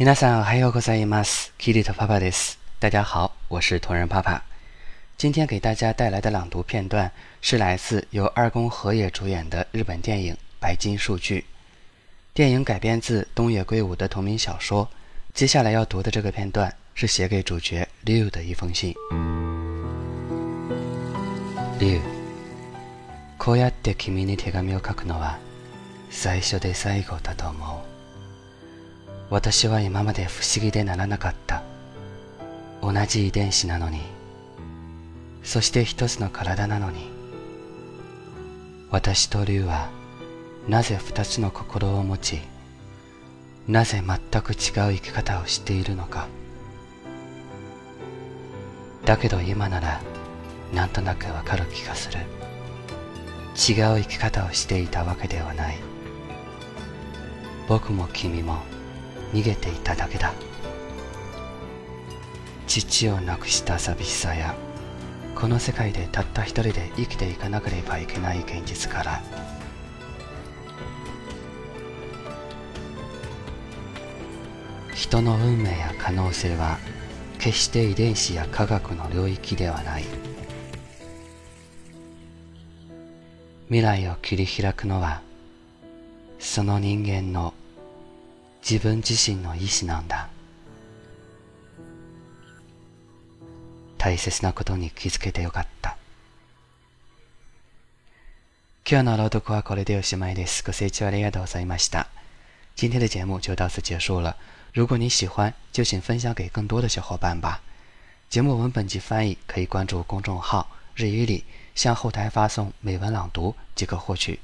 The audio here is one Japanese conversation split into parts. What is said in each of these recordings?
皆さん、おはようございます。キリトパパです。大家好，我是同人爸爸。今天给大家带来的朗读片段是来自由二宫和也主演的日本电影《白金数据》。电影改编自东野圭吾的同名小说。接下来要读的这个片段是写给主角 Liu 的一封信。Liu，こうやって君に手紙を書くのは最初で最後だと思う。 私は今まで不思議でならなかった。同じ遺伝子なのに。そして一つの体なのに。私と竜はなぜ二つの心を持ちなぜ全く違う生き方をしているのか。だけど今ならなんとなくわかる気がする。違う生き方をしていたわけではない。僕も君も逃げていただけだ。父を亡くした寂しさやこの世界でたった一人で生きていかなければいけない現実から人の運命や可能性は決して遺伝子や科学の領域ではない。未来を切り開くのはその人間の自分自身の意志なんだ大切なことに気づけてよかった今日の朗読はこれでおしまいです。ご清聴ありがとうございました。今天的节目就到此结束了。如果你喜欢，就请分享给更多的小伙伴吧。节目文本及翻译可以关注公众号“日语里”，向后台发送“美文朗读”即可获取。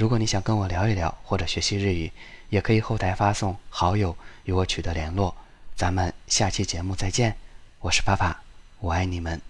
如果你想跟我聊一聊或者学习日语，也可以后台发送好友与我取得联络。咱们下期节目再见，我是发发，我爱你们。